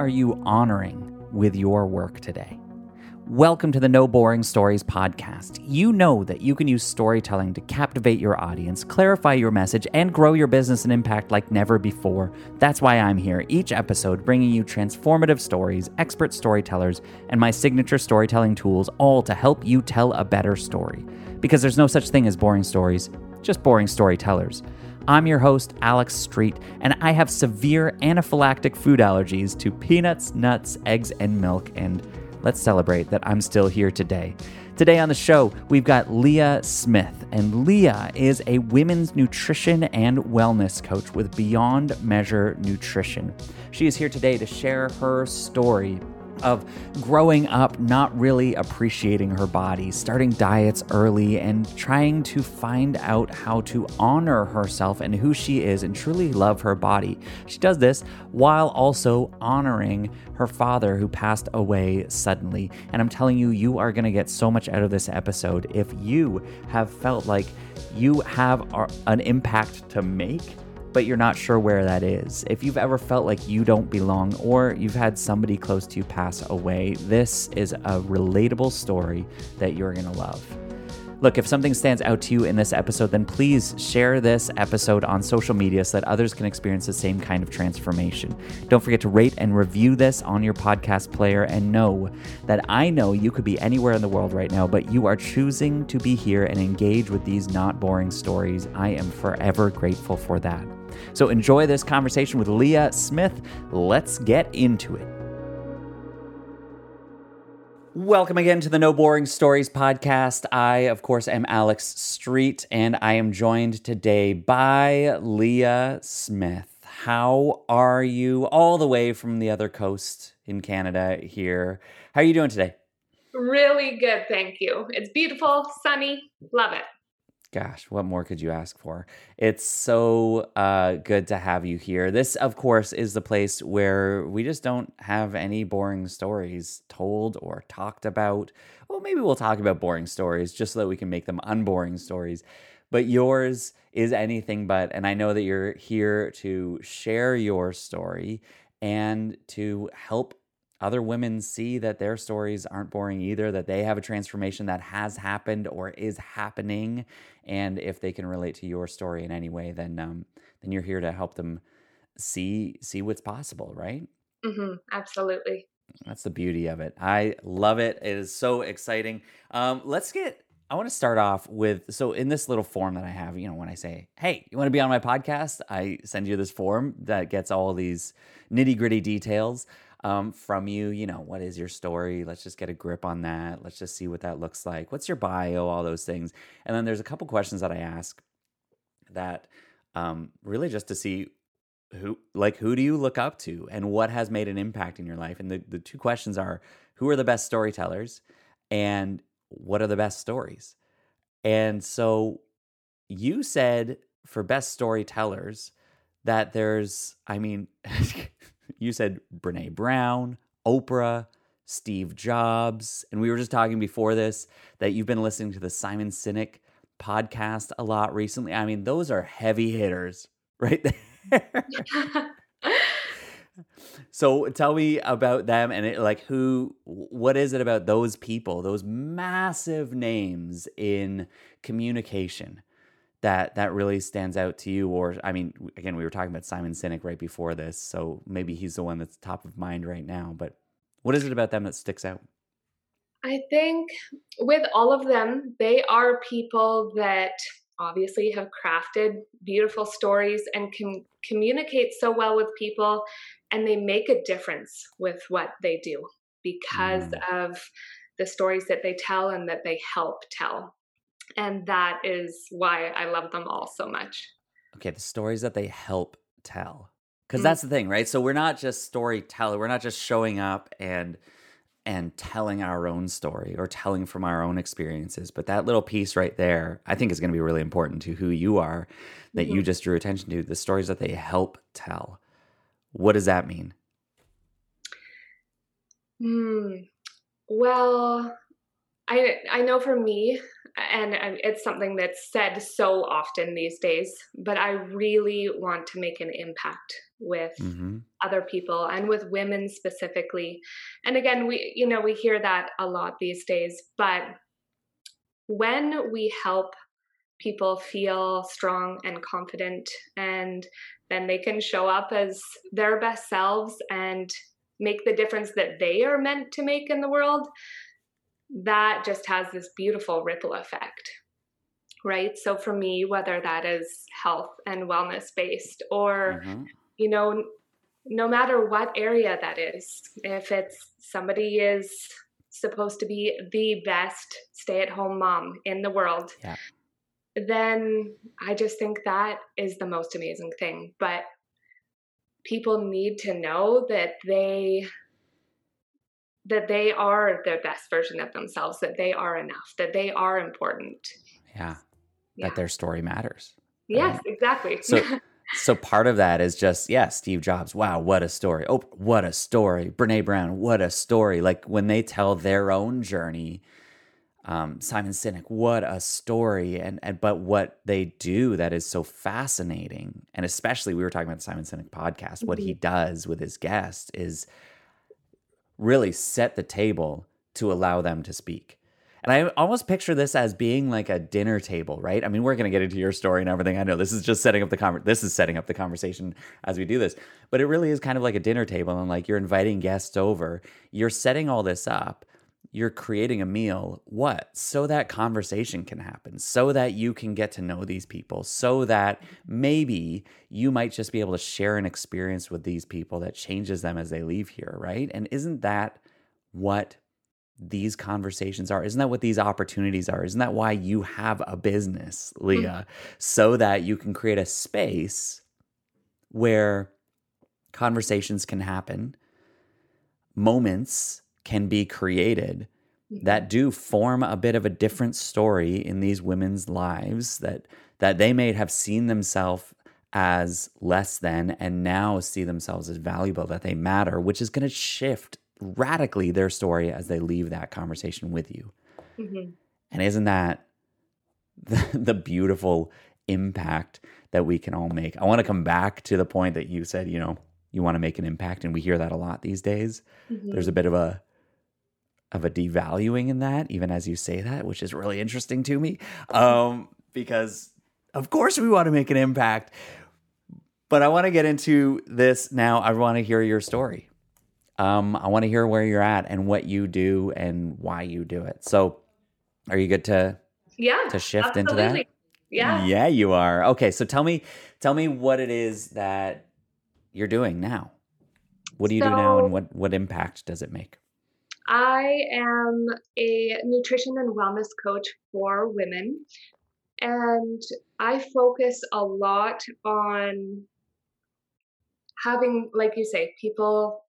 are you honoring with your work today? Welcome to the No Boring Stories podcast. You know that you can use storytelling to captivate your audience, clarify your message, and grow your business and impact like never before. That's why I'm here each episode bringing you transformative stories, expert storytellers, and my signature storytelling tools, all to help you tell a better story. Because there's no such thing as boring stories, just boring storytellers. I'm your host, Alex Street, and I have severe anaphylactic food allergies to peanuts, nuts, eggs, and milk, and let's celebrate that I'm still here today. Today on the show, we've got Lea Smith, and Lea is a women's nutrition and wellness coach with Beyond Measure Nutrition. She is here today to share her story of growing up not really appreciating her body, starting diets early, and trying to find out how to honor herself and who she is and truly love her body. She does this while also honoring her father who passed away suddenly. And I'm telling you, you are going to get so much out of this episode if you have felt like you have an impact to make but you're not sure where that is. If you've ever felt like you don't belong or you've had somebody close to you pass away, this is a relatable story that you're going to love. Look, if something stands out to you in this episode, then please share this episode on social media so that others can experience the same kind of transformation. Don't forget to rate and review this on your podcast player and know that I know you could be anywhere in the world right now, but you are choosing to be here and engage with these not boring stories. I am forever grateful for that. So enjoy this conversation with Lea Smith. Let's get into it. Welcome again to the No Boring Stories podcast. I, of course, am Alex Street, and I am joined today by Lea Smith. How are you all the way from the other coast in Canada here? How are you doing today? Really good, thank you. It's beautiful, sunny, love it gosh, what more could you ask for? It's so uh, good to have you here. This, of course, is the place where we just don't have any boring stories told or talked about. Well, maybe we'll talk about boring stories just so that we can make them unboring stories. But yours is anything but. And I know that you're here to share your story and to help other women see that their stories aren't boring either, that they have a transformation that has happened or is happening. And if they can relate to your story in any way, then um, then you're here to help them see see what's possible, right? Mm-hmm, absolutely. That's the beauty of it. I love it. It is so exciting. Um, let's get. I want to start off with so in this little form that I have, you know, when I say, "Hey, you want to be on my podcast?" I send you this form that gets all these nitty gritty details um, from you. You know, what is your story? Let's just get a grip on that. Let's just see what that looks like. What's your bio? All those things. And then there's a couple questions that I ask that um, really just to see who like who do you look up to and what has made an impact in your life and the, the two questions are who are the best storytellers and what are the best stories and so you said for best storytellers that there's i mean You said Brene Brown, Oprah, Steve Jobs. And we were just talking before this that you've been listening to the Simon Sinek podcast a lot recently. I mean, those are heavy hitters right there. so tell me about them and it, like who what is it about those people those massive names in communication that that really stands out to you? Or i mean again we were talking about simon sinek right before this so maybe he's the one that's top of mind right now but what is it about them that sticks out? I think with all of them they are people that obviously have crafted beautiful stories and can communicate so well with people and they make a difference with what they do because mm. of the stories that they tell and that they help tell and that is why I love them all so much. Okay, the stories that they help tell. Because mm-hmm. that's the thing, right? So we're not just storyteller. We're not just showing up and and telling our own story or telling from our own experiences. But that little piece right there, I think is going to be really important to who you are that mm-hmm. you just drew attention to, the stories that they help tell. What does that mean? Hmm. Well, I I know for me, and it's something that's said so often these days, but I really want to make an impact with mm-hmm. other people and with women specifically. And again, we you know, we hear that a lot these days, but when we help people feel strong and confident and then they can show up as their best selves and make the difference that they are meant to make in the world that just has this beautiful ripple effect right so for me whether that is health and wellness based or mm-hmm. you know no matter what area that is if it's somebody is supposed to be the best stay at home mom in the world yeah. then i just think that is the most amazing thing but people need to know that they that they are the best version of themselves, that they are enough, that they are important. Yeah. yeah. That their story matters. Yes, right? exactly. So so part of that is just, yeah, Steve Jobs, wow, what a story. Oh, what a story. Brene Brown, what a story. Like when they tell their own journey, um, Simon Sinek, what a story. And, and but what they do that is so fascinating, and especially we were talking about the Simon Sinek podcast, mm-hmm. what he mm-hmm. does with his guests is really set the table to allow them to speak. And I almost picture this as being like a dinner table, right? I mean, we're going to get into your story and everything. I know this is just setting up the con- this is setting up the conversation as we do this. But it really is kind of like a dinner table and like you're inviting guests over. You're setting all this up you're creating a meal what? So that conversation can happen so that you can get to know these people so that maybe you might just be able to share an experience with these people that changes them as they leave here right? And isn't that what these conversations are? Isn't that what these opportunities are? Isn't that why you have a business mm-hmm. Lea? So that you can create a space where conversations can happen moments can be created that do form a bit of a different story in these women's lives that that they may have seen themselves as less than and now see themselves as valuable that they matter which is going to shift radically their story as they leave that conversation with you mm-hmm. and isn't that the, the beautiful impact that we can all make i want to come back to the point that you said you know you want to make an impact and we hear that a lot these days mm-hmm. there's a bit of a of a devaluing in that, even as you say that, which is really interesting to me. Um, because of course we want to make an impact. But I want to get into this now. I want to hear your story. Um, I want to hear where you're at and what you do and why you do it. So, are you good to yeah to shift absolutely. into that? Yeah, yeah, you are. Okay, so tell me, tell me what it is that you're doing now. What do you so, do now, and what what impact does it make? I am a nutrition and wellness coach for women, and I focus a lot on having, like you say, people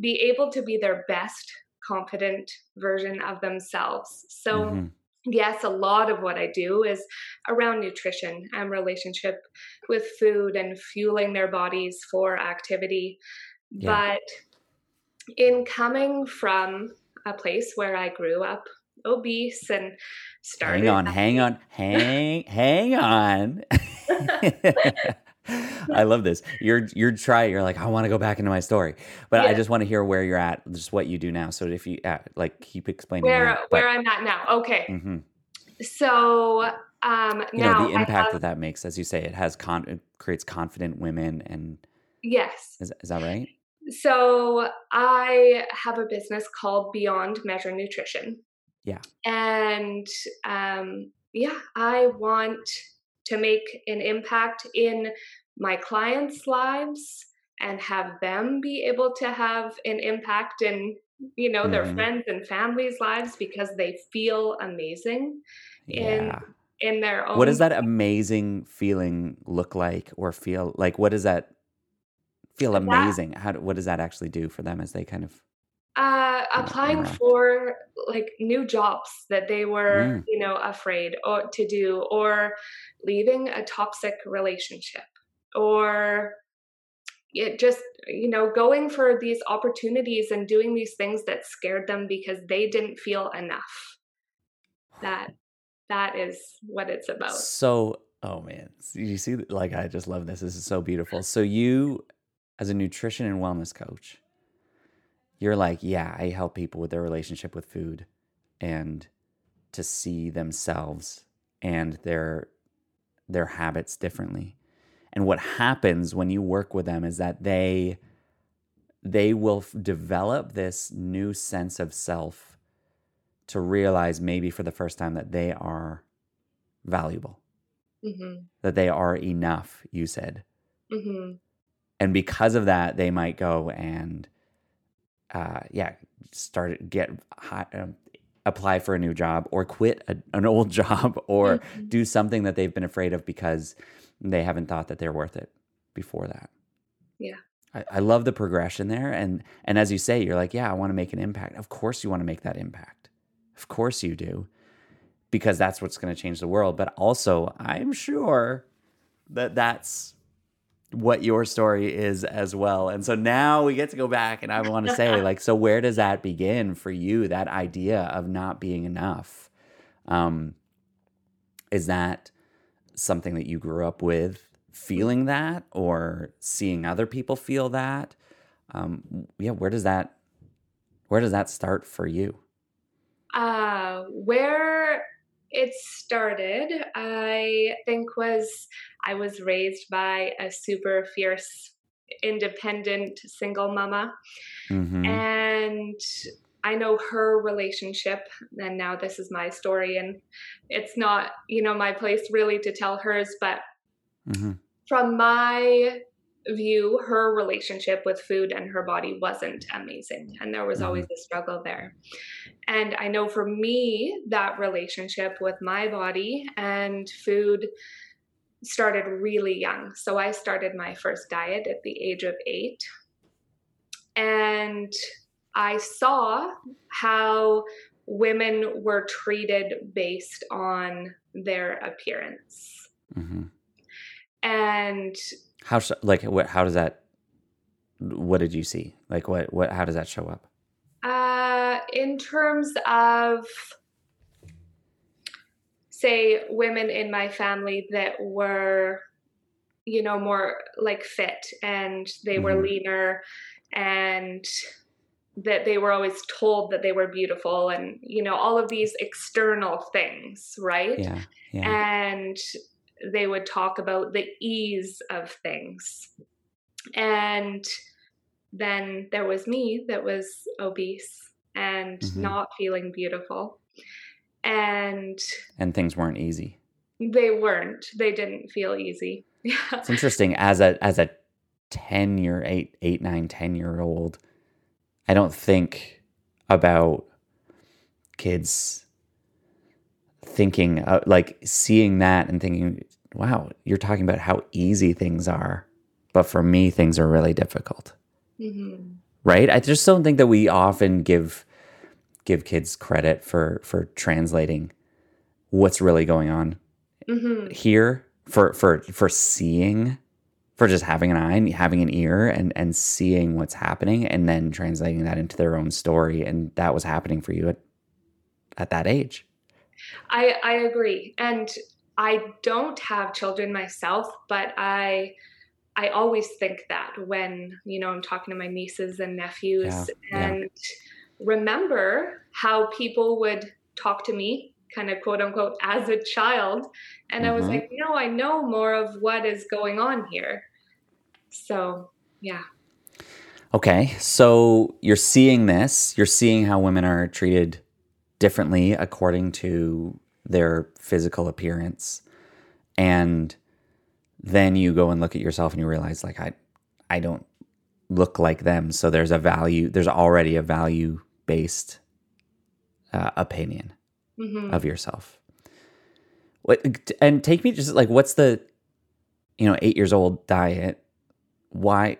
be able to be their best confident version of themselves. So, mm-hmm. yes, a lot of what I do is around nutrition and relationship with food and fueling their bodies for activity. Yeah. But in coming from a place where I grew up obese and started. Hang on, hang on, hang, hang on. I love this. You're you're trying. You're like, I want to go back into my story, but yeah. I just want to hear where you're at, just what you do now. So if you uh, like, keep explaining where that, where I'm at now. Okay. Mm-hmm. So um, you now know the impact have, that that makes, as you say, it has con it creates confident women, and yes, is, is that right? So I have a business called Beyond Measure Nutrition. Yeah. And um, yeah, I want to make an impact in my clients' lives and have them be able to have an impact in you know mm-hmm. their friends and families' lives because they feel amazing yeah. in in their own. What does that amazing feeling look like or feel like? What does that feel amazing. That, How what does that actually do for them as they kind of uh, applying interact? for like new jobs that they were mm. you know afraid or to do or leaving a toxic relationship or it just you know going for these opportunities and doing these things that scared them because they didn't feel enough that that is what it's about. So, oh man, you see, like I just love this. This is so beautiful. So you, as a nutrition and wellness coach, you're like, yeah, I help people with their relationship with food, and to see themselves and their their habits differently. And what happens when you work with them is that they they will f- develop this new sense of self to realize maybe for the first time that they are valuable, Mm-hmm. that they are enough, you said. Mm-hmm. And because of that, they might go and, uh, yeah, start get um, apply for a new job or quit a, an old job or Mhm. do something that they've been afraid of because they haven't thought that they're worth it before that. Yeah. I, I love the progression there. And and as you say, you're like, yeah, I want to make an impact. Of course you want to make that impact. Of course you do. Because that's what's going to change the world. But also, I'm sure that that's what your story is as well. And so now we get to go back and I want to say like so where does that begin for you that idea of not being enough? Um is that something that you grew up with feeling that or seeing other people feel that? Um yeah, where does that where does that start for you? Uh, where it started, I think, was I was raised by a super fierce, independent single mama. Mhm. And I know her relationship, and now this is my story, and it's not, you know, my place really to tell hers, but Mhm. from my view, her relationship with food and her body wasn't amazing. And there was always a struggle there. And I know for me, that relationship with my body and food started really young. So I started my first diet at the age of eight. And I saw how women were treated based on their appearance. Mhm. And How sh- like what how does that what did you see? Like what what how does that show up? Uh, in terms of, say, women in my family that were, you know, more like fit and they were Mhm. leaner and that they were always told that they were beautiful and, you know, all of these external things, right? Yeah. Yeah. and they would talk about the ease of things. And then there was me that was obese and Mhm. not feeling beautiful. And and things weren't easy. they weren't, they didn't feel easy. Yeah. It's interesting as a as a 10 year 8 8 9 10 year old I don't think about kids thinking uh, like seeing that and thinking wow you're talking about how easy things are but for me things are really difficult. Mhm. right? I just don't think that we often give give kids credit for for translating what's really going on Mhm. here for for for seeing for just having an eye and having an ear and and seeing what's happening and then translating that into their own story. And that was happening for you at at that age. I I agree, and I don't have children myself, but I I always think that when you know I'm talking to my nieces and nephews, Yeah, yeah. and remember how people would talk to me, kind of quote unquote, as a child, and I was Mhm. like, no, I know more of what is going on here. So yeah, okay so you're seeing this you're seeing how women are treated differently according to their physical appearance. And then you go and look at yourself and you realize like i i don't look like them. So there's a value there's already a value based uh, opinion hmm of yourself. What and take me just like what's the you know 8 years old diet? Why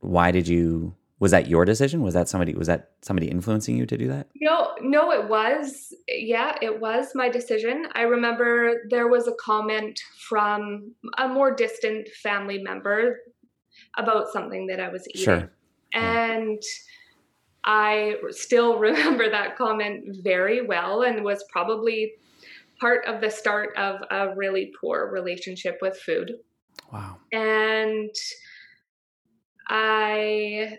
why did you was that your decision was that somebody was that somebody influencing you to do that No, no, it was. Yeah, it was my decision. I remember there was a comment from a more distant family member about something that I was eating. Sure. And I still remember that comment very well and was probably part of the start of a really poor relationship with food. Wow. And I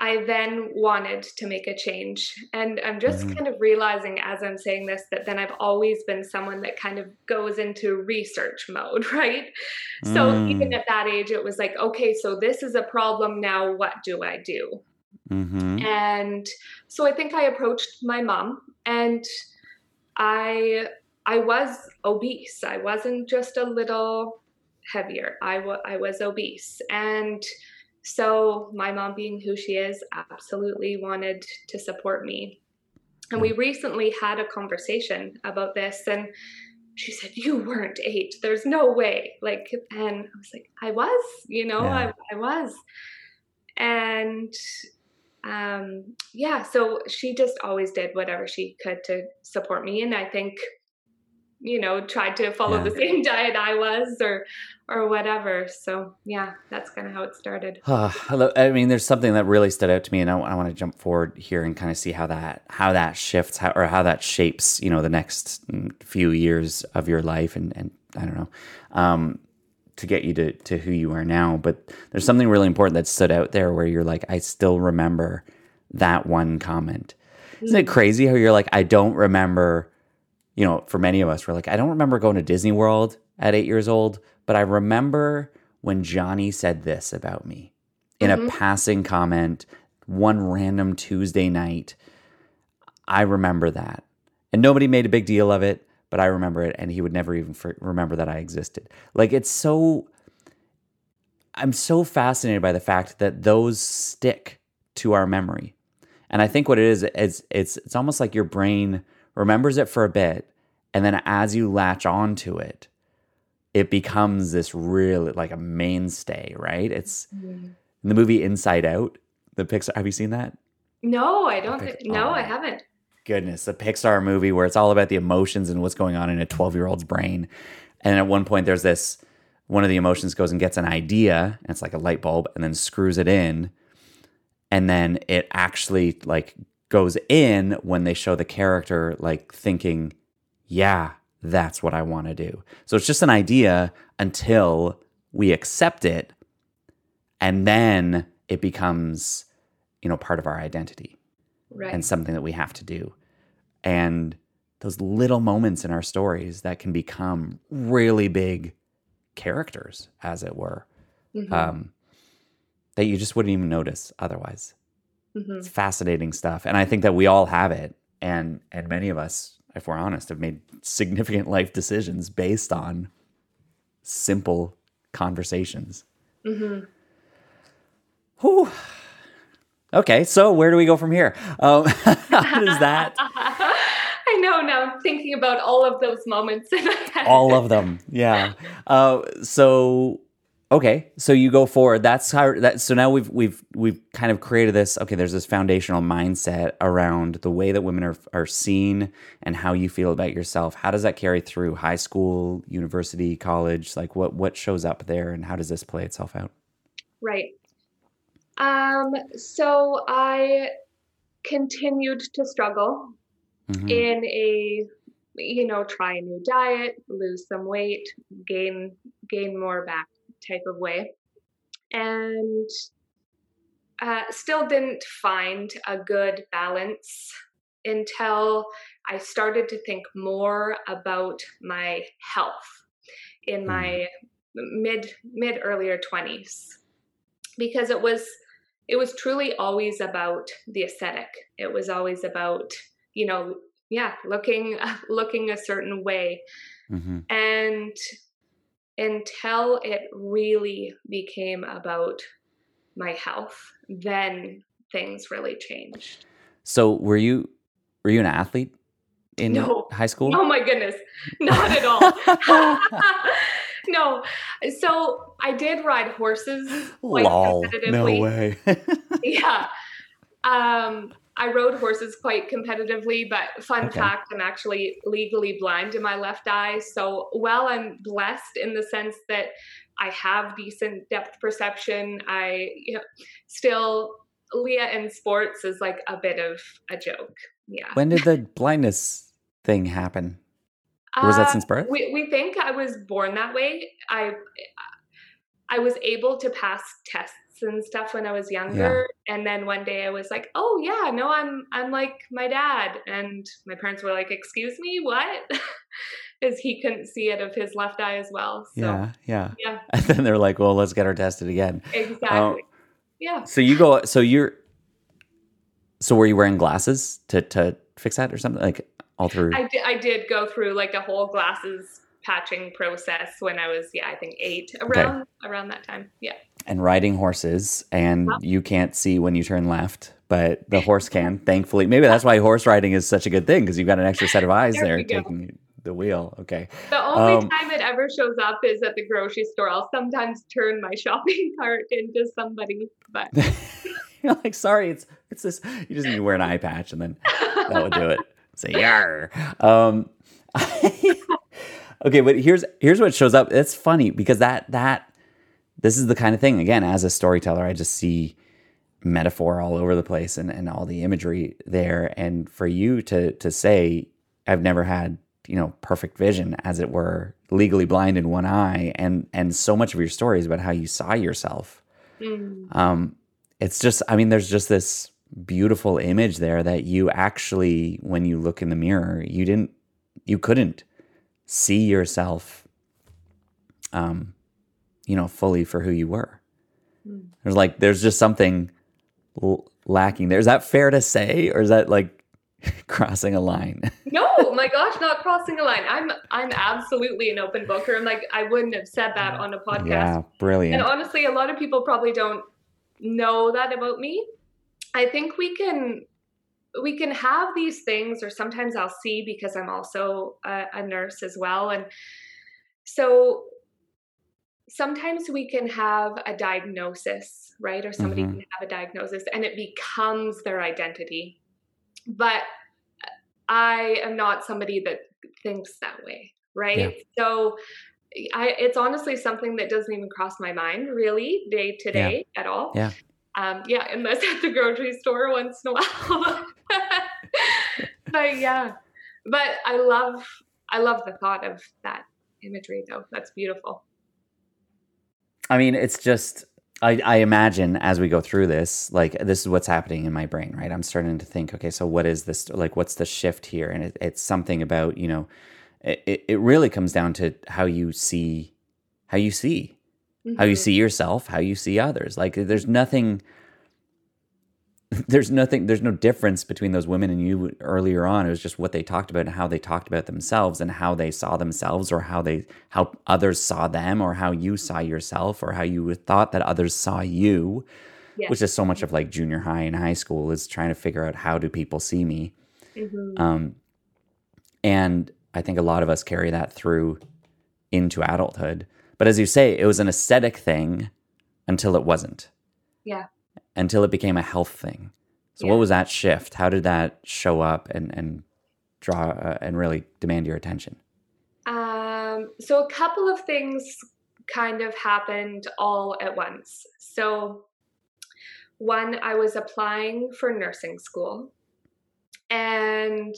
I then wanted to make a change. And I'm just mm-hmm. kind of realizing as I'm saying this that then I've always been someone that kind of goes into research mode, right? Mm. So even at that age, it was like, okay, so this is a problem. Now, what do I do? Mm-hmm. And so I think I approached my mom and I I was obese. I wasn't just a little heavier. I, w- I was obese. And so my mom, being who she is, absolutely wanted to support me. And we recently had a conversation about this, and she said, You weren't eight. There's no way. Like, and I was like, I was, you know, yeah. I, I was. And um, yeah, so she just always did whatever she could to support me. And I think you know tried to follow yeah. the same diet i was or or whatever so yeah that's kind of how it started i mean there's something that really stood out to me and i, I want to jump forward here and kind of see how that how that shifts how, or how that shapes you know the next few years of your life and and i don't know um, to get you to to who you are now but there's something really important that stood out there where you're like i still remember that one comment isn't it mm. crazy how you're like i don't remember you know, for many of us, we're like, I don't remember going to Disney World at eight years old, but I remember when Johnny said this about me in mm-hmm. a passing comment one random Tuesday night. I remember that. And nobody made a big deal of it, but I remember it. And he would never even remember that I existed. Like, it's so, I'm so fascinated by the fact that those stick to our memory. And I think what it is, is it's, it's almost like your brain remembers it for a bit, and then as you latch onto it, it becomes this really like a mainstay, right? It's mm-hmm. the movie Inside Out, the Pixar. Have you seen that? No, I don't. Think, no, oh, I haven't. Goodness, the Pixar movie where it's all about the emotions and what's going on in a 12 year old's brain. And at one point, there's this one of the emotions goes and gets an idea, and it's like a light bulb, and then screws it in. And then it actually like goes in when they show the character like thinking, yeah, that's what I want to do. So it's just an idea until we accept it and then it becomes, you know, part of our identity right. and something that we have to do. And those little moments in our stories that can become really big characters, as it were, mm-hmm. um, that you just wouldn't even notice otherwise. Mm-hmm. It's fascinating stuff, and I think that we all have it, and and many of us, if we're honest, have made significant life decisions based on simple conversations. Mm-hmm. Whew. Okay, so where do we go from here? Um, how does that? I know now. I'm thinking about all of those moments. all of them, yeah. Uh, so Okay, so you go forward. That's how that. So now we've we've we've kind of created this. Okay, there's this foundational mindset around the way that women are are seen and how you feel about yourself. How does that carry through high school, university, college? Like what what shows up there, and how does this play itself out? Right. Um. So I continued to struggle mm-hmm. in a you know try a new diet, lose some weight, gain gain more back type of way. And uh, still didn't find a good balance until I started to think more about my health in my hmm. mid mid earlier 20s because it was it was truly always about the aesthetic it was always about you know yeah looking looking a certain way mm-hmm. and until it really became about my health, then things really changed. So were you were you an athlete in no. high school? Oh my goodness. Not at all. no. So I did ride horses quite Lol, competitively. No way. yeah. Um I rode horses quite competitively, but fun okay. fact, I'm actually legally blind in my left eye. So while I'm blessed in the sense that I have decent depth perception, I you know, still Lea in sports is like a bit of a joke. Yeah. When did the blindness thing happen? Or was that Uh, since birth? we we think I was born that way. I I was able to pass tests and stuff when I was younger, and then one day I was like, "Oh yeah, no, I'm I'm like my dad," and my parents were like, "Excuse me, what?" Because he couldn't see it of his left eye as well. So yeah, yeah. yeah, And then they're like, "Well, let's get her tested again." exactly. Um, yeah. So you go. So you're. So were you wearing glasses to to fix that or something like all through? I did go through like a whole glasses patching process when I was yeah I think eight around around that time yeah and riding horses, and Yep. you can't see when you turn left, but the horse can. Thankfully, maybe that's why horse riding is such a good thing because you've got an extra set of eyes There there go. taking the wheel. Okay. the only Um, time it ever shows up is at the grocery store I'll sometimes turn my shopping cart into somebody but You're like, sorry, it's it's this. You just need to wear an eye patch, and then that would do it. Say yar. Um, okay, but here's here's what shows up. It's funny because that that this is the kind of thing. Again, as a storyteller, I just see metaphor all over the place and, and all the imagery there. And for you to to say, I've never had you know perfect vision, as it were, legally blind in one eye, and and so much of your story is about how you saw yourself Mm, um, it's just i mean there's just this beautiful image there that you actually when you look in the mirror you didn't you couldn't see yourself um you know fully for who you were mm. there's like there's just something l- lacking there is that fair to say or is that like crossing a line no my gosh not crossing a line I'm I'm absolutely an open booker. I'm like I wouldn't have said that on a podcast yeah brilliant. And honestly, a lot of people probably don't know that about me. I think we can we can have these things or sometimes I'll see because I'm also a, a nurse as well and so sometimes we can have a diagnosis, right? Or somebody Mhm. can have a diagnosis and it becomes their identity. But I am not somebody that thinks that way, right? Yeah. So I, it's honestly something that doesn't even cross my mind really day to Yeah. day at all. Yeah. Um, yeah, unless at the grocery store once in a while. but yeah, but I love, I love the thought of that imagery though. That's beautiful. I mean, it's just I, I imagine as we go through this, like this is what's happening in my brain, right? I'm starting to think, okay, so what is this? Like, what's the shift here? And it, it's something about you know, it, it- it really comes down to how you see, how you see, how you Mhm. see yourself, how you see others. Like, there's nothing. There's nothing. There's no difference between those women and you earlier on. It was just what they talked about and how they talked about themselves and how they saw themselves, or how they how others saw them, or how you saw yourself, or how you thought that others saw you. Yeah. Which is so much of like junior high and high school is trying to figure out how do people see me. Mhm. Um, and I think a lot of us carry that through into adulthood. But as you say, it was an aesthetic thing until it wasn't. Yeah. Until it became a health thing. So Yeah. what was that shift? How did that show up and and draw uh, and really demand your attention? Um, so a couple of things kind of happened all at once. So one, I was applying for nursing school, and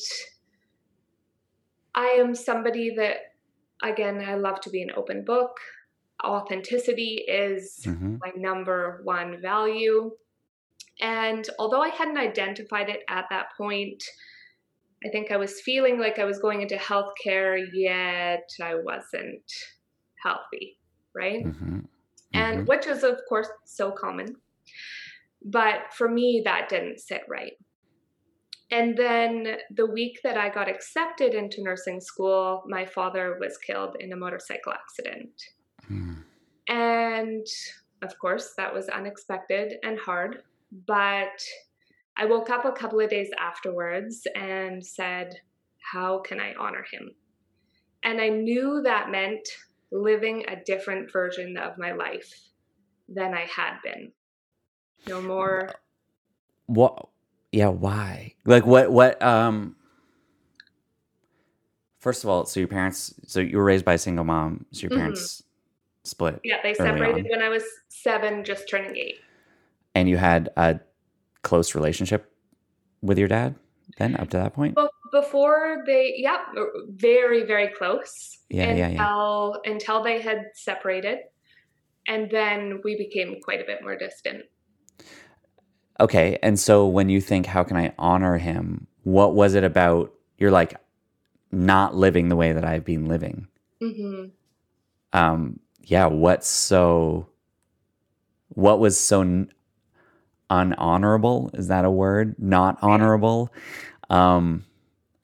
I am somebody that, again, I love to be an open book. Authenticity is hmm my number one value. And although I hadn't identified it at that point, I think I was feeling like I was going into healthcare, yet I wasn't healthy, right? hmm And which is, of course, so common. But for me, that didn't sit right. And then the week that I got accepted into nursing school, my father was killed in a motorcycle accident. hmm And of course, that was unexpected and hard. But I woke up a couple of days afterwards and said, How can I honor him? And I knew that meant living a different version of my life than I had been. No more. What? Yeah. Why? Like what? What? Um. First of all, so your parents. So you were raised by a single mom. So your Mhm. parents split, Yeah, they separated on. when I was seven, just turning eight. and you had a close relationship with your dad. then up to that point? before they, yeah, very, very close. Yeah, until, yeah, yeah. Until they had separated. And then we became quite a bit more distant. Okay. And so when you think, how can I honor him? What was it about? You're like, not living the way that I've been living. Mm-hmm. Um, yeah. What's so, what was so n- unhonorable? Is that a word? Not honorable. Um,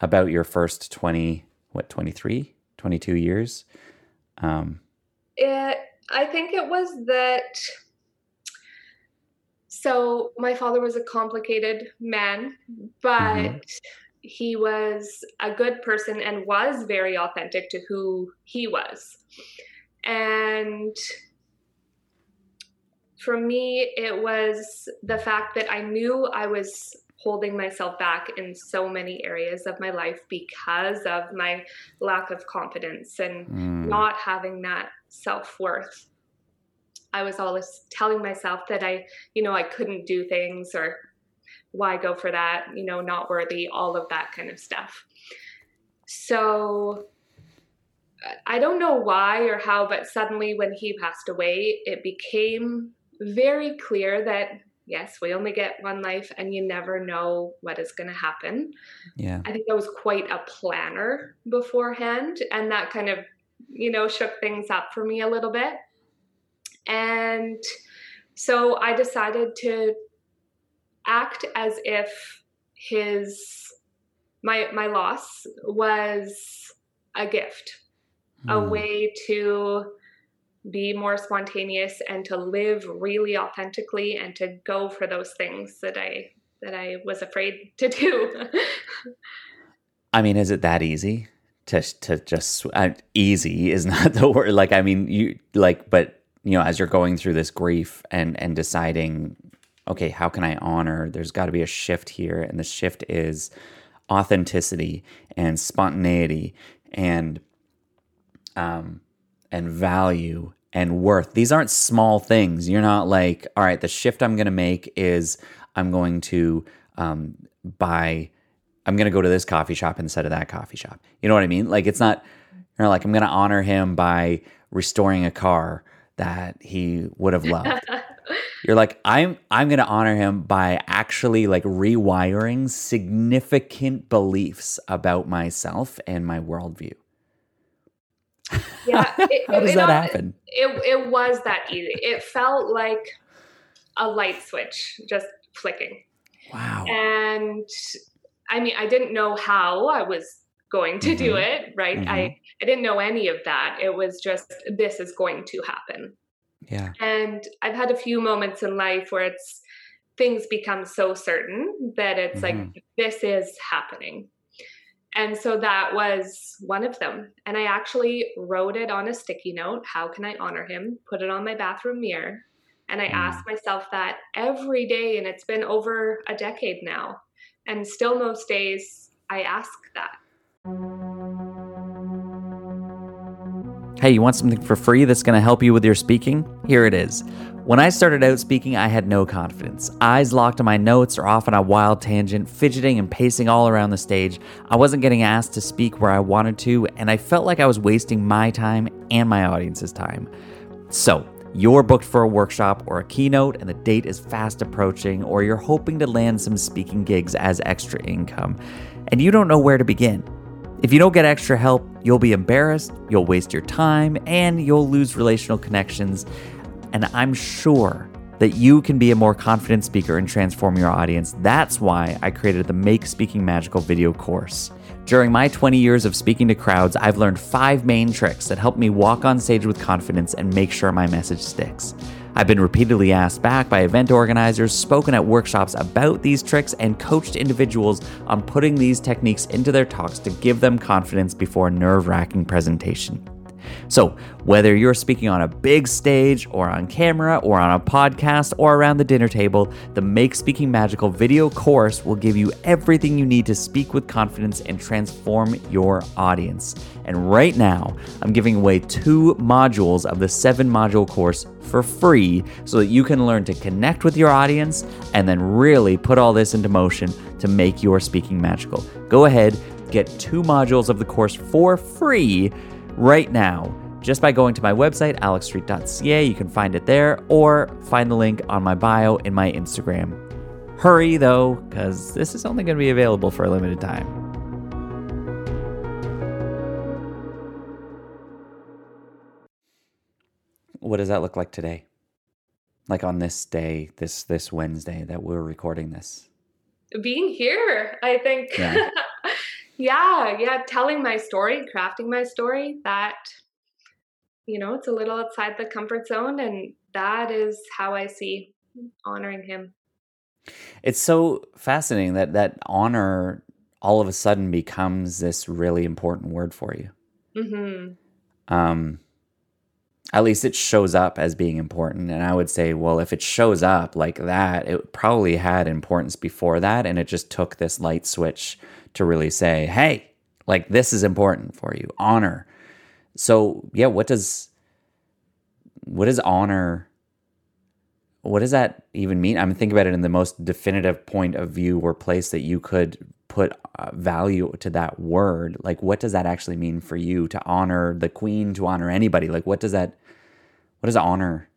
about your first 20, what, 23, 22 years? Um, it, I think it was that. So, my father was a complicated man, but mm-hmm. he was a good person and was very authentic to who he was. And for me, it was the fact that I knew I was holding myself back in so many areas of my life because of my lack of confidence and mm. not having that self-worth i was always telling myself that i you know i couldn't do things or why go for that you know not worthy all of that kind of stuff so i don't know why or how but suddenly when he passed away it became very clear that yes, we only get one life and you never know what is going to happen. Yeah. I think I was quite a planner beforehand and that kind of, you know, shook things up for me a little bit. And so I decided to act as if his my my loss was a gift, mm. a hmm. way to be more spontaneous and to live really authentically and to go for those things that I that I was afraid to do. I mean, is it that easy to to just uh, easy is not the word like I mean, you like but you know, as you're going through this grief and and deciding okay, how can I honor? There's got to be a shift here and the shift is authenticity and spontaneity and um and value and worth. These aren't small things. You're not like, all right, the shift I'm going to make is I'm going to um, buy, I'm going to go to this coffee shop instead of that coffee shop. You know what I mean? Like, it's not, you know, like I'm going to honor him by restoring a car that he would have loved. You're like, I'm I'm gonna honor him by actually like rewiring significant beliefs about myself and my worldview. Yeah. It, How does that happen? It, it was that easy. It felt like a light switch just flicking. Wow. And I mean, I didn't know how I was going to mm-hmm. do it, right? Mm-hmm. I, I didn't know any of that. It was just, this is going to happen. Yeah. And I've had a few moments in life where it's, things become so certain that it's mm-hmm. like, this is happening. And so that was one of them. And I actually wrote it on a sticky note How can I honor him? Put it on my bathroom mirror. And I mm. asked myself that every day. And it's been over a decade now. And still, most days, I ask that. Hey, you want something for free that's going to help you with your speaking? Here it is. When I started out speaking, I had no confidence. Eyes locked on my notes or off on a wild tangent, fidgeting and pacing all around the stage. I wasn't getting asked to speak where I wanted to, and I felt like I was wasting my time and my audience's time. So, you're booked for a workshop or a keynote, and the date is fast approaching, or you're hoping to land some speaking gigs as extra income, and you don't know where to begin. If you don't get extra help, you'll be embarrassed, you'll waste your time, and you'll lose relational connections and I'm sure that you can be a more confident speaker and transform your audience. That's why I created the Make Speaking Magical video course. During my 20 years of speaking to crowds, I've learned five main tricks that help me walk on stage with confidence and make sure my message sticks. I've been repeatedly asked back by event organizers, spoken at workshops about these tricks, and coached individuals on putting these techniques into their talks to give them confidence before a nerve wracking presentation. So, whether you're speaking on a big stage or on camera or on a podcast or around the dinner table, the Make Speaking Magical video course will give you everything you need to speak with confidence and transform your audience. And right now, I'm giving away two modules of the seven module course for free so that you can learn to connect with your audience and then really put all this into motion to make your speaking magical. Go ahead, get two modules of the course for free right now just by going to my website, alexstreet.ca. You can find it there or find the link on my bio in my Instagram. Hurry though, because this is only going to be available for a limited time. What does that look like today? Like on this day, this this Wednesday that we're recording this. Being here, I think. Yeah. yeah, yeah, telling my story, crafting my story, that you know, it's a little outside the comfort zone and that is how I see honoring him. It's so fascinating that that honor all of a sudden becomes this really important word for you. Mm-hmm. Um, at least it shows up as being important. And I would say, well, if it shows up like that, it probably had importance before that. And it just took this light switch to really say, hey, like this is important for you, honor. So, yeah, what does what does honor what does that even mean? I'm thinking about it in the most definitive point of view or place that you could put uh, value to that word. Like, what does that actually mean for you to honor the queen, to honor anybody? Like, what does that, what does honor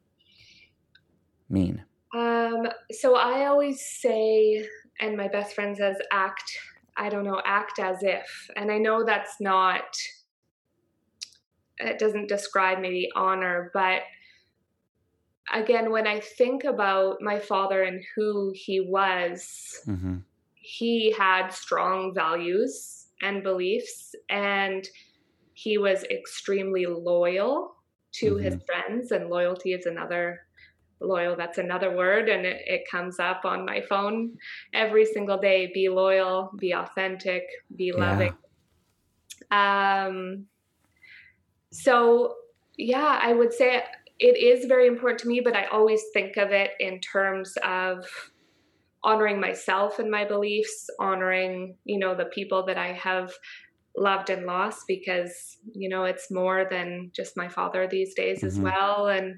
mean? Um, so I always say, and my best friend says, act, I don't know, act as if. And I know that's not, it doesn't describe maybe honor, but again, when I think about my father and who he was, mm-hmm. he had strong values and beliefs, and he was extremely loyal to mm-hmm. his friends, and loyalty is another loyal that's another word and it, it comes up on my phone every single day be loyal be authentic be loving yeah. um so yeah i would say it is very important to me, but I always think of it in terms of honoring myself and my beliefs, honoring, you know, the people that I have loved and lost because, you know, it's more than just my father these days mm-hmm. as well. And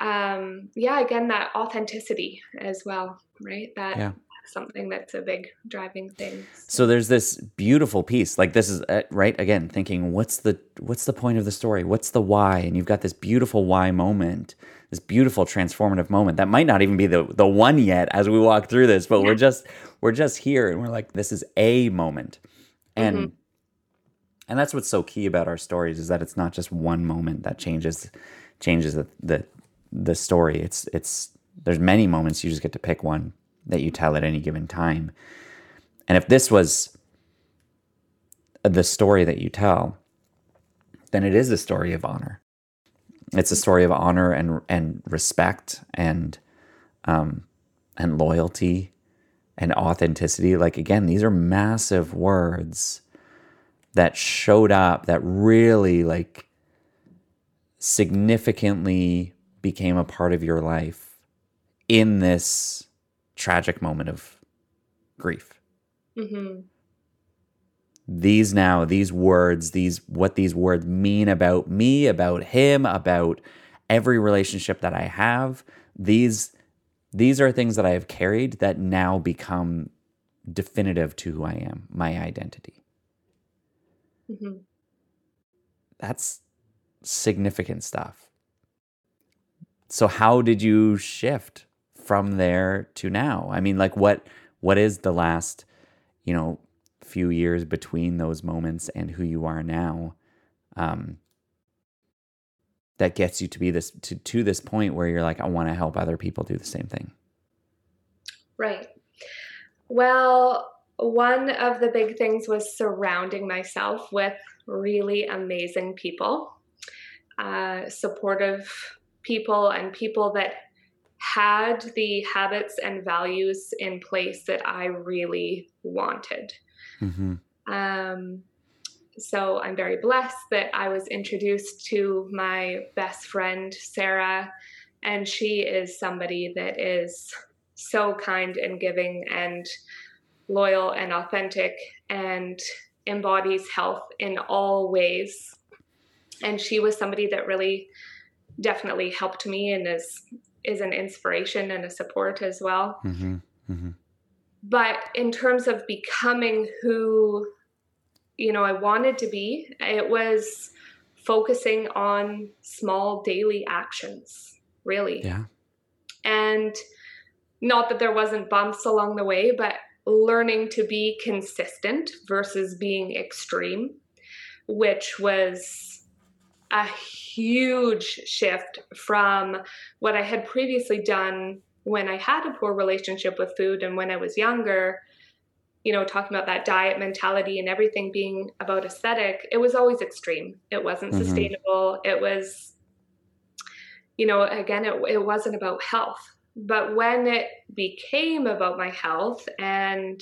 um yeah, again that authenticity as well, right? That yeah something that's a big driving thing. So there's this beautiful piece. Like this is uh, right again thinking what's the what's the point of the story? What's the why? And you've got this beautiful why moment. This beautiful transformative moment that might not even be the the one yet as we walk through this, but yeah. we're just we're just here and we're like this is a moment. And mm-hmm. and that's what's so key about our stories is that it's not just one moment that changes changes the the, the story. It's it's there's many moments you just get to pick one that you tell at any given time. And if this was the story that you tell, then it is a story of honor. It's a story of honor and and respect and um, and loyalty and authenticity. Like again, these are massive words that showed up that really like significantly became a part of your life in this tragic moment of grief. Mm-hmm. These now, these words, these what these words mean about me, about him, about every relationship that I have. These these are things that I have carried that now become definitive to who I am, my identity. Mm-hmm. That's significant stuff. So, how did you shift from there to now? I mean, like what what is the last, you know, few years between those moments and who you are now? Um, that gets you to be this to to this point where you're like, I want to help other people do the same thing. Right. Well, one of the big things was surrounding myself with really amazing people, uh, supportive people, and people that had the habits and values in place that I really wanted. Mm-hmm. Um, so I'm very blessed that I was introduced to my best friend, Sarah, and she is somebody that is so kind and giving and loyal and authentic and embodies health in all ways. And she was somebody that really definitely helped me and is is an inspiration and a support as well. Mm-hmm. Mm-hmm. But in terms of becoming who you know I wanted to be, it was focusing on small daily actions, really. Yeah. And not that there wasn't bumps along the way, but learning to be consistent versus being extreme, which was a huge shift from what I had previously done when I had a poor relationship with food and when I was younger. You know, talking about that diet mentality and everything being about aesthetic, it was always extreme. It wasn't mm-hmm. sustainable. It was, you know, again, it, it wasn't about health but when it became about my health and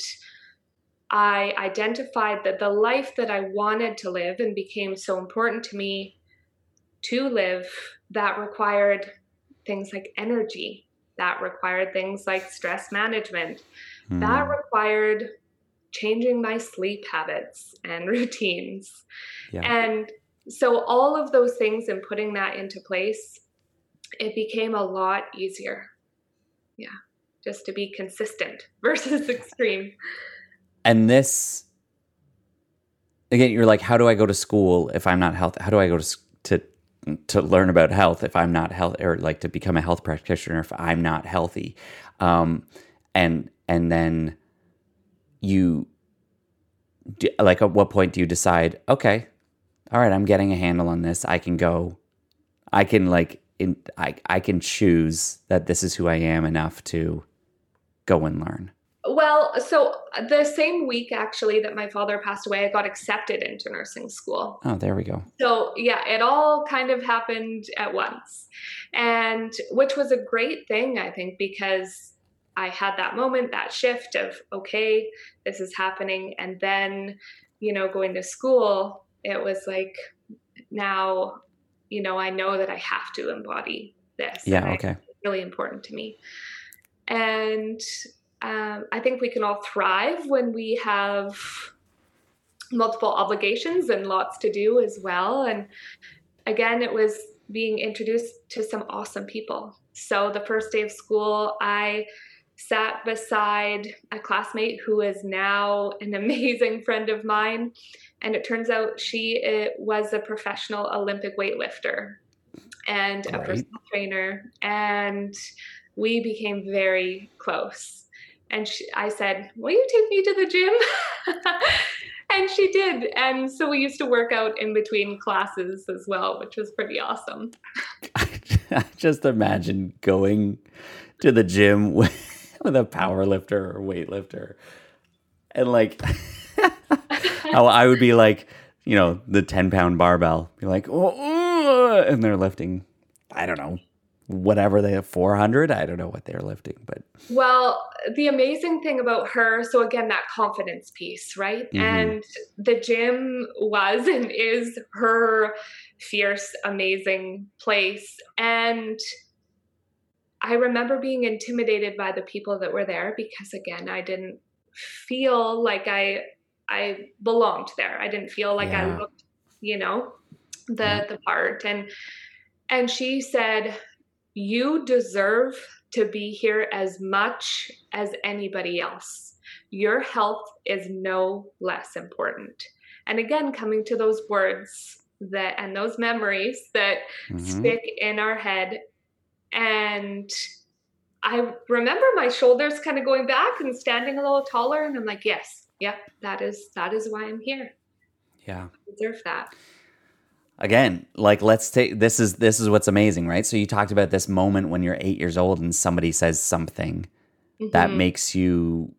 I identified that the life that I wanted to live and became so important to me to live, that required things like energy, that required things like stress management, mm. that required changing my sleep habits and routines. Yeah. And so, all of those things and putting that into place, it became a lot easier yeah just to be consistent versus extreme and this again you're like how do i go to school if i'm not healthy? how do i go to to to learn about health if i'm not health or like to become a health practitioner if i'm not healthy um and and then you like at what point do you decide okay all right i'm getting a handle on this i can go i can like in, I, I can choose that this is who I am enough to go and learn? Well, so uh, the same week actually that my father passed away, I got accepted into nursing school. Oh, there we go. So, yeah, it all kind of happened at once. And which was a great thing, I think, because I had that moment, that shift of, okay, this is happening. And then, you know, going to school, it was like, now you know, I know that I have to embody this. Yeah, okay. Really important to me. And um, I think we can all thrive when we have multiple obligations and lots to do as well. And again, it was being introduced to some awesome people. So the first day of school, I sat beside a classmate who is now an amazing friend of mine. And it turns out she was a professional Olympic weightlifter and a personal trainer. And we became very close. And she, I said, Will you take me to the gym? and she did. And so we used to work out in between classes as well, which was pretty awesome. I just imagine going to the gym with, a power lifter or weightlifter and like how I would be like, you know, the 10 pound barbell, be like, oh, and they're lifting, I don't know, whatever they have 400 i don't know what they're lifting but well the amazing thing about her so again that confidence piece right mm-hmm. and the gym was and is her fierce amazing place and i remember being intimidated by the people that were there because again i didn't feel like i I belonged there. I didn't feel like yeah. I looked, you know, the yeah. the part. And and she said, "You deserve to be here as much as anybody else. Your health is no less important." And again, coming to those words that and those memories that mm-hmm. stick in our head and I remember my shoulders kind of going back and standing a little taller and I'm like, yes, yeah, that is that is why I'm here. Yeah. I deserve that. Again, like let's take this is this is what's amazing, right? So you talked about this moment when you're 8 years old and somebody says something mm-hmm. that makes you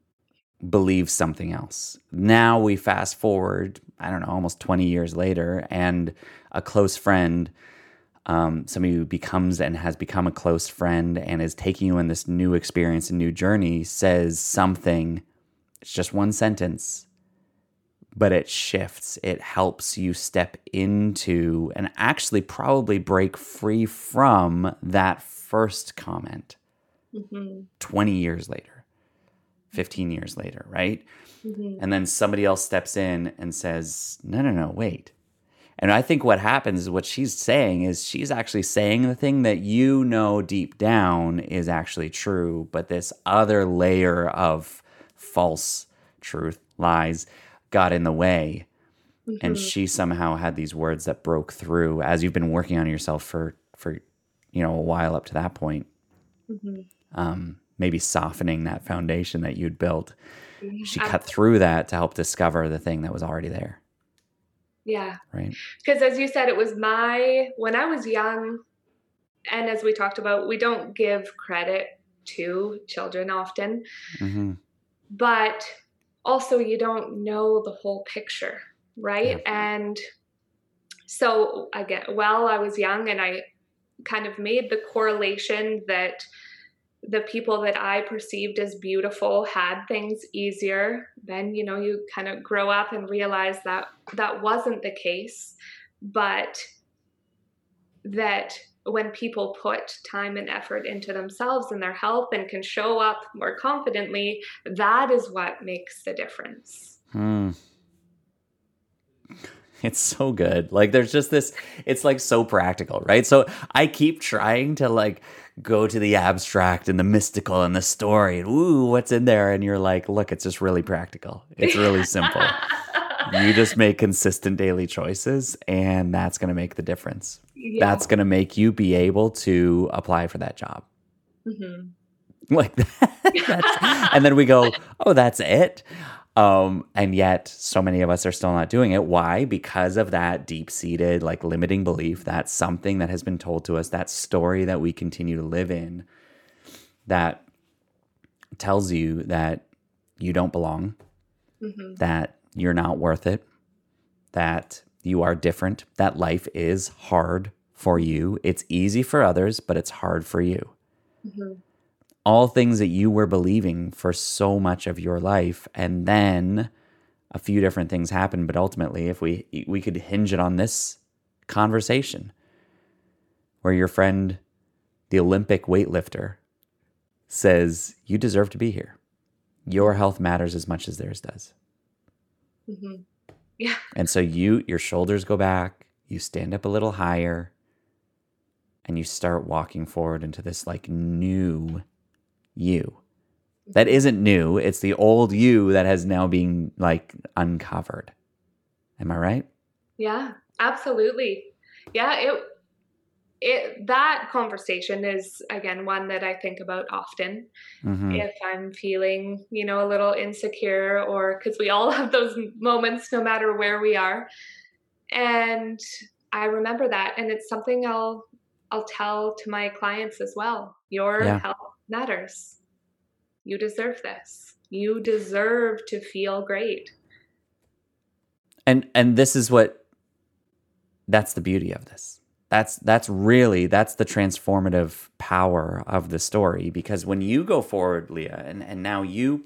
believe something else. Now we fast forward, I don't know, almost 20 years later and a close friend um, somebody who becomes and has become a close friend and is taking you in this new experience and new journey says something it's just one sentence, but it shifts. It helps you step into and actually probably break free from that first comment Mm-hmm. 20 years later, 15 years later, right? Mm-hmm. And then somebody else steps in and says, no, no, no, wait. And I think what happens is what she's saying is she's actually saying the thing that you know deep down is actually true, but this other layer of false truth, lies, got in the way. And Mhm. she somehow had these words that broke through as you've been working on yourself for for you know a while up to that point. Mhm. Um, maybe softening that foundation that you'd built. She cut through that to help discover the thing that was already there, yeah. right? Because as you said, it was my, when I was young, and as we talked about, we don't give credit to children often, hmm but also you don't know the whole picture, right? And so again, while I was young and I kind of made the correlation that the people that I perceived as beautiful had things easier, then you know you kind of grow up and realize that that wasn't the case, but that when people put time and effort into themselves and their health and can show up more confidently, that is what makes the difference. Hmm. It's so good. Like there's just this it's like so practical, right? So I keep trying to like go to the abstract and the mystical and the story and ooh, what's in there? And you're like, look, it's just really practical. It's really simple. you just make consistent daily choices and that's going to make the difference. Yeah. That's going to make you be able to apply for that job. Mhm. like that. And then we go, oh, that's it. Um, and yet, so many of us are still not doing it. Why? Because of that deep seated, like limiting belief. That's something that has been told to us, that story that we continue to live in that tells you that you don't belong, Mhm. that you're not worth it, that you are different, that life is hard for you. It's easy for others, but it's hard for you Mhm. all things that you were believing for so much of your life and then a few different things happen but ultimately if we we could hinge it on this conversation where your friend the olympic weightlifter says you deserve to be here your health matters as much as theirs does Mhm. Yeah. and so you your shoulders go back, you stand up a little higher, and you start walking forward into this like new you. That isn't new, it's the old you that has now been like uncovered. Am I right? Yeah, absolutely. Yeah, it it that conversation is again one that I think about often. Mhm. If I'm feeling, you know, a little insecure or cuz we all have those moments no matter where we are. And I remember that and it's something I'll I'll tell to my clients as well. Your Yeah. health matters. You deserve this. You deserve to feel great. And and this is what that's the beauty of this. That's that's really that's the transformative power of the story because when you go forward, Lea, and, and now you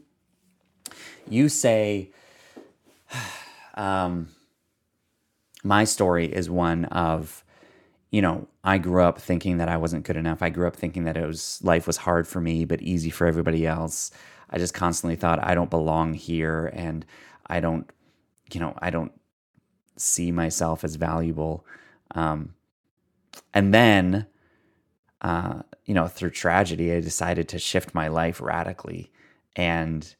you say um my story is one of you know, I grew up thinking that I wasn't good enough. I grew up thinking that it was life was hard for me but easy for everybody else. I just constantly thought I don't belong here and I don't you know, I don't see myself as valuable. Um, and then, uh, you know, through tragedy, I decided to shift my life radically and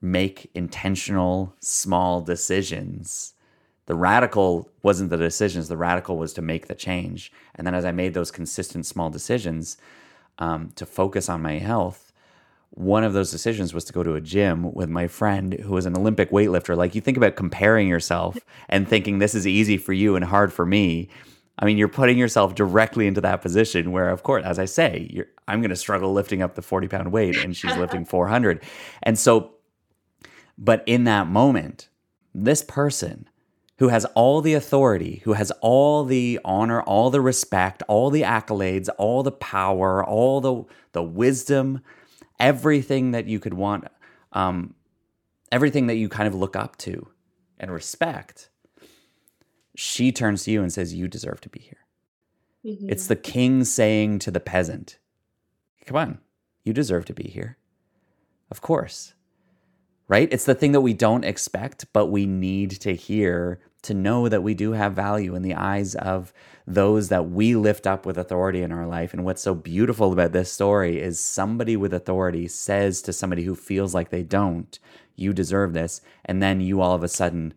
make intentional small decisions. The radical wasn't the decisions, the radical was to make the change. And then as I made those consistent small decisions um, to focus on my health, one of those decisions was to go to a gym with my friend who was an Olympic weightlifter. Like you think about comparing yourself and thinking this is easy for you and hard for me. I mean, you're putting yourself directly into that position where, of course, as I say, you're, I'm going to struggle lifting up the 40 pound weight and she's lifting 400. And so, but in that moment, this person who has all the authority, who has all the honor, all the respect, all the accolades, all the power, all the, the wisdom, everything that you could want, um, everything that you kind of look up to, and respect, she turns to you and says, You deserve to be here. Mm-hmm. It's the king saying to the peasant, Come on, you deserve to be here. Of course. Right? It's the thing that we don't expect, but we need to hear to know that we do have value in the eyes of those that we lift up with authority in our life. And what's so beautiful about this story is somebody with authority says to somebody who feels like they don't, You deserve this. And then you all of a sudden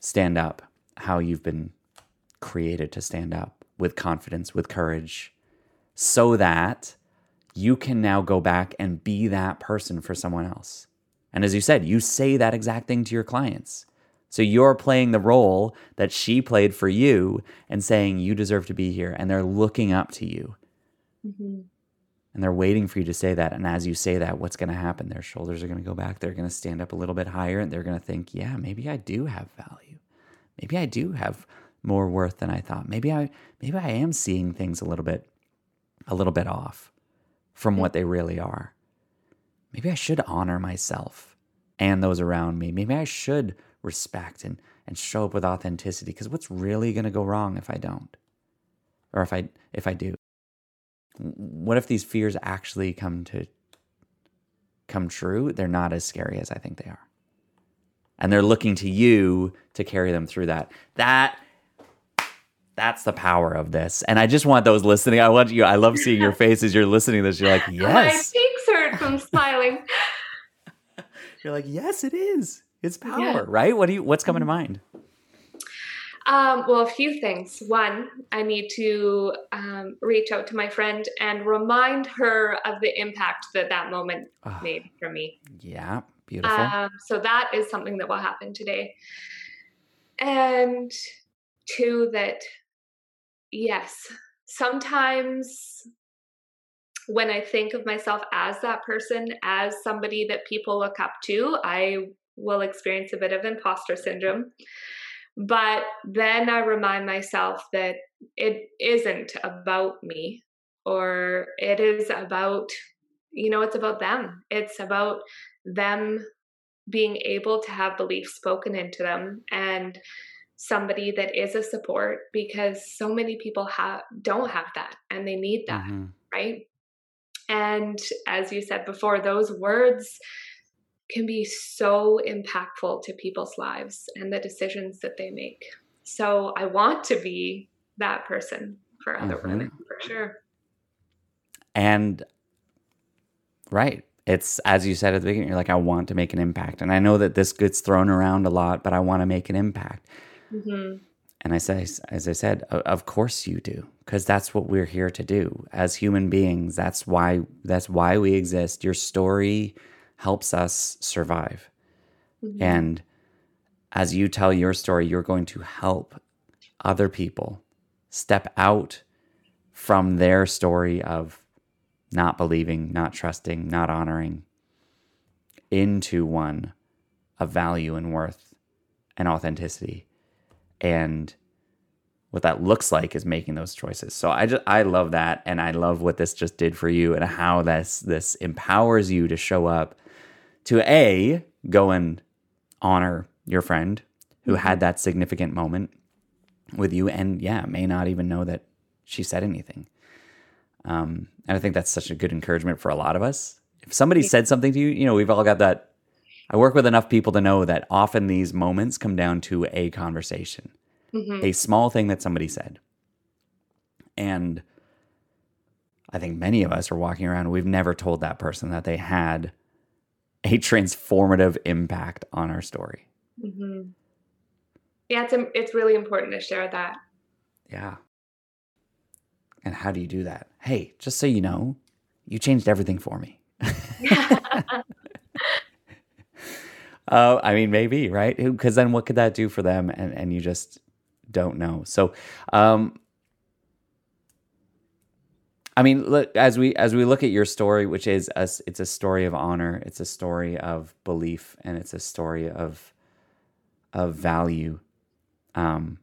stand up how you've been created to stand up with confidence, with courage, so that you can now go back and be that person for someone else. And as you said, you say that exact thing to your clients. So you're playing the role that she played for you and saying, you deserve to be here. And they're looking up to you. Mm-hmm. And they're waiting for you to say that. And as you say that, what's going to happen? Their shoulders are going to go back. They're going to stand up a little bit higher and they're going to think, yeah, maybe I do have value. Maybe I do have more worth than I thought. Maybe I maybe I am seeing things a little bit a little bit off from what they really are. Maybe I should honor myself and those around me. Maybe I should respect and, and show up with authenticity because what's really going to go wrong if I don't? Or if I if I do? What if these fears actually come to come true? They're not as scary as I think they are. And they're looking to you to carry them through that. That that's the power of this. And I just want those listening. I want you, I love seeing your faces. You're listening to this. You're like, yes. My cheeks hurt from smiling. You're like, yes, it is. It's power, yeah. right? What do you what's coming to mind? Um, well, a few things. One, I need to um, reach out to my friend and remind her of the impact that that moment oh, made for me. Yeah, beautiful. Um, so that is something that will happen today. And two, that yes, sometimes when I think of myself as that person, as somebody that people look up to, I will experience a bit of imposter syndrome. But then I remind myself that it isn't about me or it is about, you know, it's about them. It's about them being able to have beliefs spoken into them and somebody that is a support because so many people have don't have that and they need that mm-hmm. right and as you said before those words can be so impactful to people's lives and the decisions that they make. So I want to be that person for other mm-hmm. women for sure. And right. It's as you said at the beginning, you're like, I want to make an impact. And I know that this gets thrown around a lot, but I want to make an impact. Mm-hmm. And I say, as I said, of course you do, because that's what we're here to do as human beings. That's why that's why we exist. Your story helps us survive. Mm-hmm. And as you tell your story, you're going to help other people step out from their story of not believing, not trusting, not honoring into one of value and worth and authenticity. And what that looks like is making those choices. So I just I love that and I love what this just did for you and how this this empowers you to show up to A, go and honor your friend who mm-hmm. had that significant moment with you and yeah, may not even know that she said anything. Um, and I think that's such a good encouragement for a lot of us. If somebody said something to you, you know, we've all got that. I work with enough people to know that often these moments come down to a conversation, mm-hmm. a small thing that somebody said. And I think many of us are walking around, we've never told that person that they had a transformative impact on our story. Mm-hmm. Yeah, it's it's really important to share that. Yeah. And how do you do that? Hey, just so you know, you changed everything for me. uh, I mean, maybe right? Because then, what could that do for them? And and you just don't know. So, um, I mean, look, as we as we look at your story, which is a, it's a story of honor, it's a story of belief, and it's a story of of value. Um,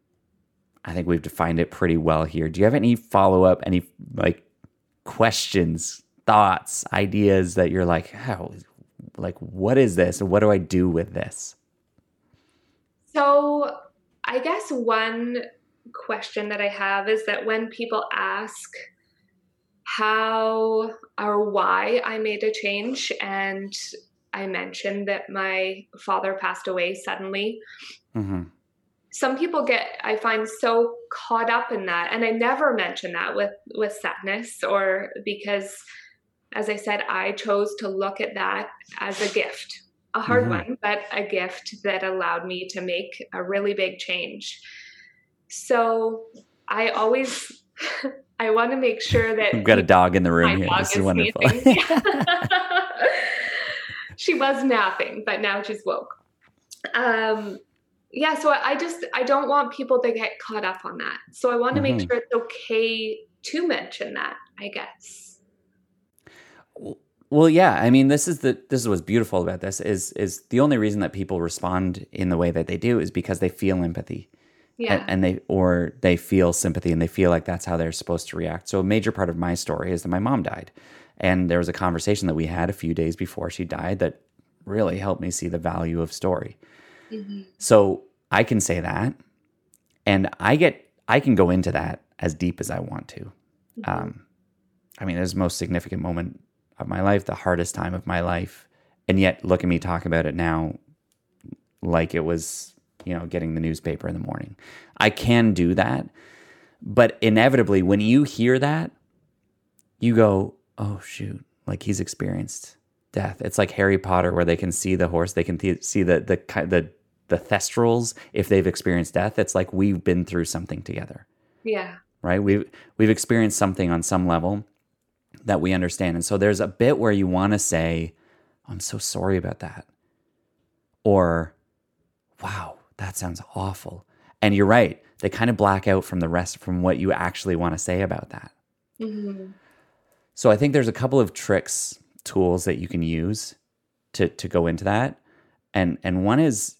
I think we've defined it pretty well here. Do you have any follow up, any like questions, thoughts, ideas that you're like, how, like, what is this, and what do I do with this? So, I guess one question that I have is that when people ask how or why I made a change, and I mentioned that my father passed away suddenly. Mm-hmm. Some people get, I find, so caught up in that, and I never mention that with with sadness, or because, as I said, I chose to look at that as a gift, a hard mm-hmm. one, but a gift that allowed me to make a really big change. So I always I want to make sure that we've got a dog in the room here. This is, is wonderful. she was napping, but now she's woke. Um, yeah, so I just I don't want people to get caught up on that. So I want to mm-hmm. make sure it's okay to mention that. I guess. Well, yeah. I mean, this is the this is what's beautiful about this is is the only reason that people respond in the way that they do is because they feel empathy yeah. and, and, they or they feel sympathy and they feel like that's how they're supposed to react. So a major part of my story is that my mom died, and there was a conversation that we had a few days before she died that really helped me see the value of story. Mm-hmm. So I can say that, and I get I can go into that as deep as I want to. Mm-hmm. Um, I mean, it was the most significant moment of my life, the hardest time of my life, and yet look at me talk about it now like it was you know, getting the newspaper in the morning. I can do that. But inevitably, when you hear that, you go, oh, shoot, like he's experienced death. It's like Harry Potter, where they can see the horse, they can th- see the, the, the, the thestrals if they've experienced death. It's like we've been through something together. Yeah. Right? We've, we've experienced something on some level that we understand. And so there's a bit where you want to say, I'm so sorry about that. Or, wow, that sounds awful. And you're right. They kind of black out from the rest from what you actually want to say about that. Mm-hmm. So I think there's a couple of tricks, tools that you can use to to go into that. And and one is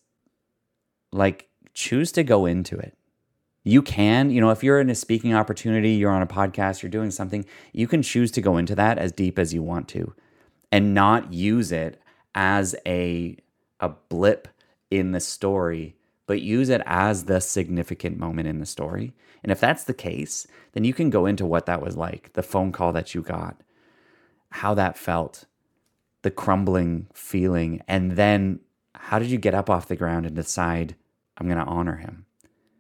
like choose to go into it. You can, you know, if you're in a speaking opportunity, you're on a podcast, you're doing something, you can choose to go into that as deep as you want to and not use it as a a blip in the story but use it as the significant moment in the story. And if that's the case, then you can go into what that was like, the phone call that you got, how that felt, the crumbling feeling, and then how did you get up off the ground and decide I'm going to honor him?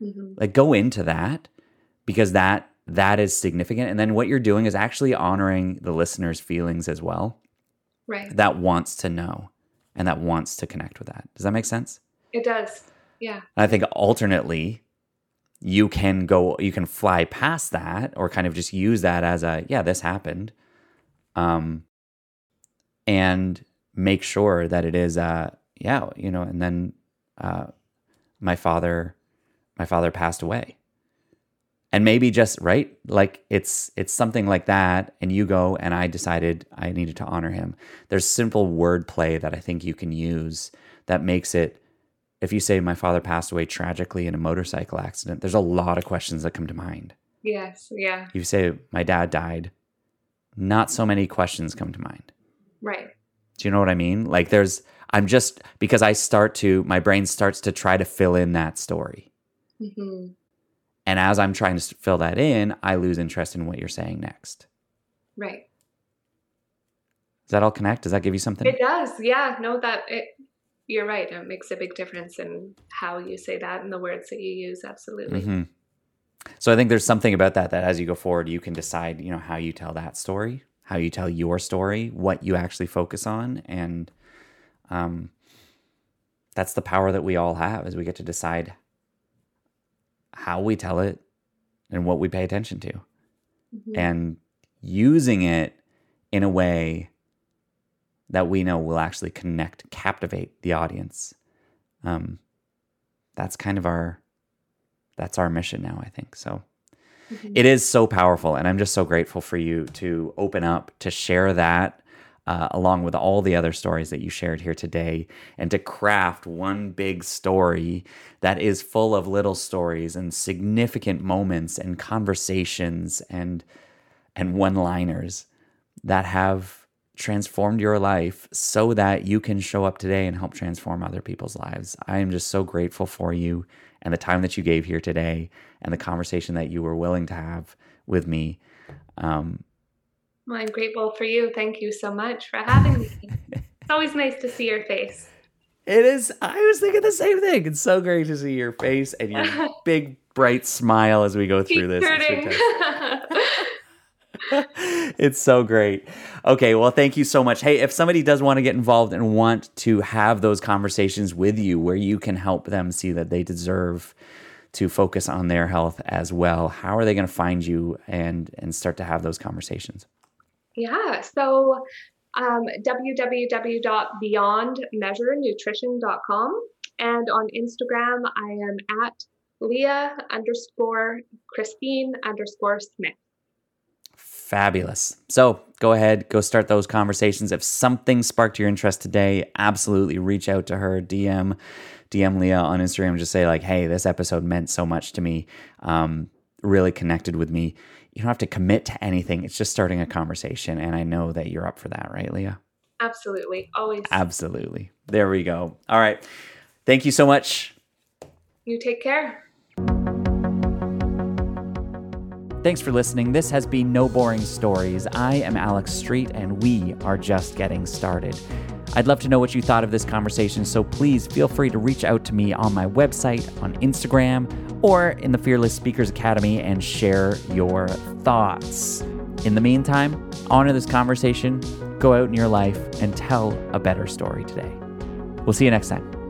Mm-hmm. Like go into that because that that is significant and then what you're doing is actually honoring the listener's feelings as well. Right. That wants to know and that wants to connect with that. Does that make sense? It does. Yeah. I think alternately, you can go, you can fly past that or kind of just use that as a, yeah, this happened. Um, and make sure that it is, uh, yeah, you know, and then, uh, my father, my father passed away. And maybe just right, like it's it's something like that, and you go and I decided I needed to honor him. There's simple word play that I think you can use that makes it if you say my father passed away tragically in a motorcycle accident, there's a lot of questions that come to mind. Yes, yeah. You say my dad died, not so many questions come to mind. Right. Do you know what I mean? Like there's I'm just because I start to my brain starts to try to fill in that story. Mm-hmm. And as I'm trying to fill that in, I lose interest in what you're saying next. Right. Does that all connect? Does that give you something? It does. Yeah. No, that it you're right. It makes a big difference in how you say that and the words that you use. Absolutely. Mm-hmm. So I think there's something about that that as you go forward, you can decide, you know, how you tell that story, how you tell your story, what you actually focus on, and um, that's the power that we all have, is we get to decide how we tell it and what we pay attention to, mm-hmm. and using it in a way that we know will actually connect, captivate the audience. Um, that's kind of our that's our mission now. I think so. Mm-hmm. It is so powerful, and I'm just so grateful for you to open up to share that. Uh, along with all the other stories that you shared here today, and to craft one big story that is full of little stories and significant moments and conversations and and one-liners that have transformed your life so that you can show up today and help transform other people's lives. I am just so grateful for you and the time that you gave here today and the conversation that you were willing to have with me. Um, well, I'm grateful for you. Thank you so much for having me. it's always nice to see your face. It is. I was thinking the same thing. It's so great to see your face and your big, bright smile as we go through this. it's so great. Okay, well, thank you so much. Hey, if somebody does want to get involved and want to have those conversations with you where you can help them see that they deserve to focus on their health as well, how are they going to find you and and start to have those conversations? Yeah, so um, www.beyondmeasurenutrition.com and on Instagram I am at Lea underscore Christine underscore Smith. Fabulous. So go ahead, go start those conversations. If something sparked your interest today, absolutely reach out to her, DM, DM Lea on Instagram. Just say like, "Hey, this episode meant so much to me. Um, really connected with me." You don't have to commit to anything. It's just starting a conversation, and I know that you're up for that, right, Lea? Absolutely, always. Absolutely. There we go. All right. Thank you so much. You take care. Thanks for listening. This has been No Boring Stories. I am Alex Street, and we are just getting started. I'd love to know what you thought of this conversation, so please feel free to reach out to me on my website, on Instagram, or in the Fearless Speakers Academy and share your thoughts. In the meantime, honor this conversation, go out in your life, and tell a better story today. We'll see you next time.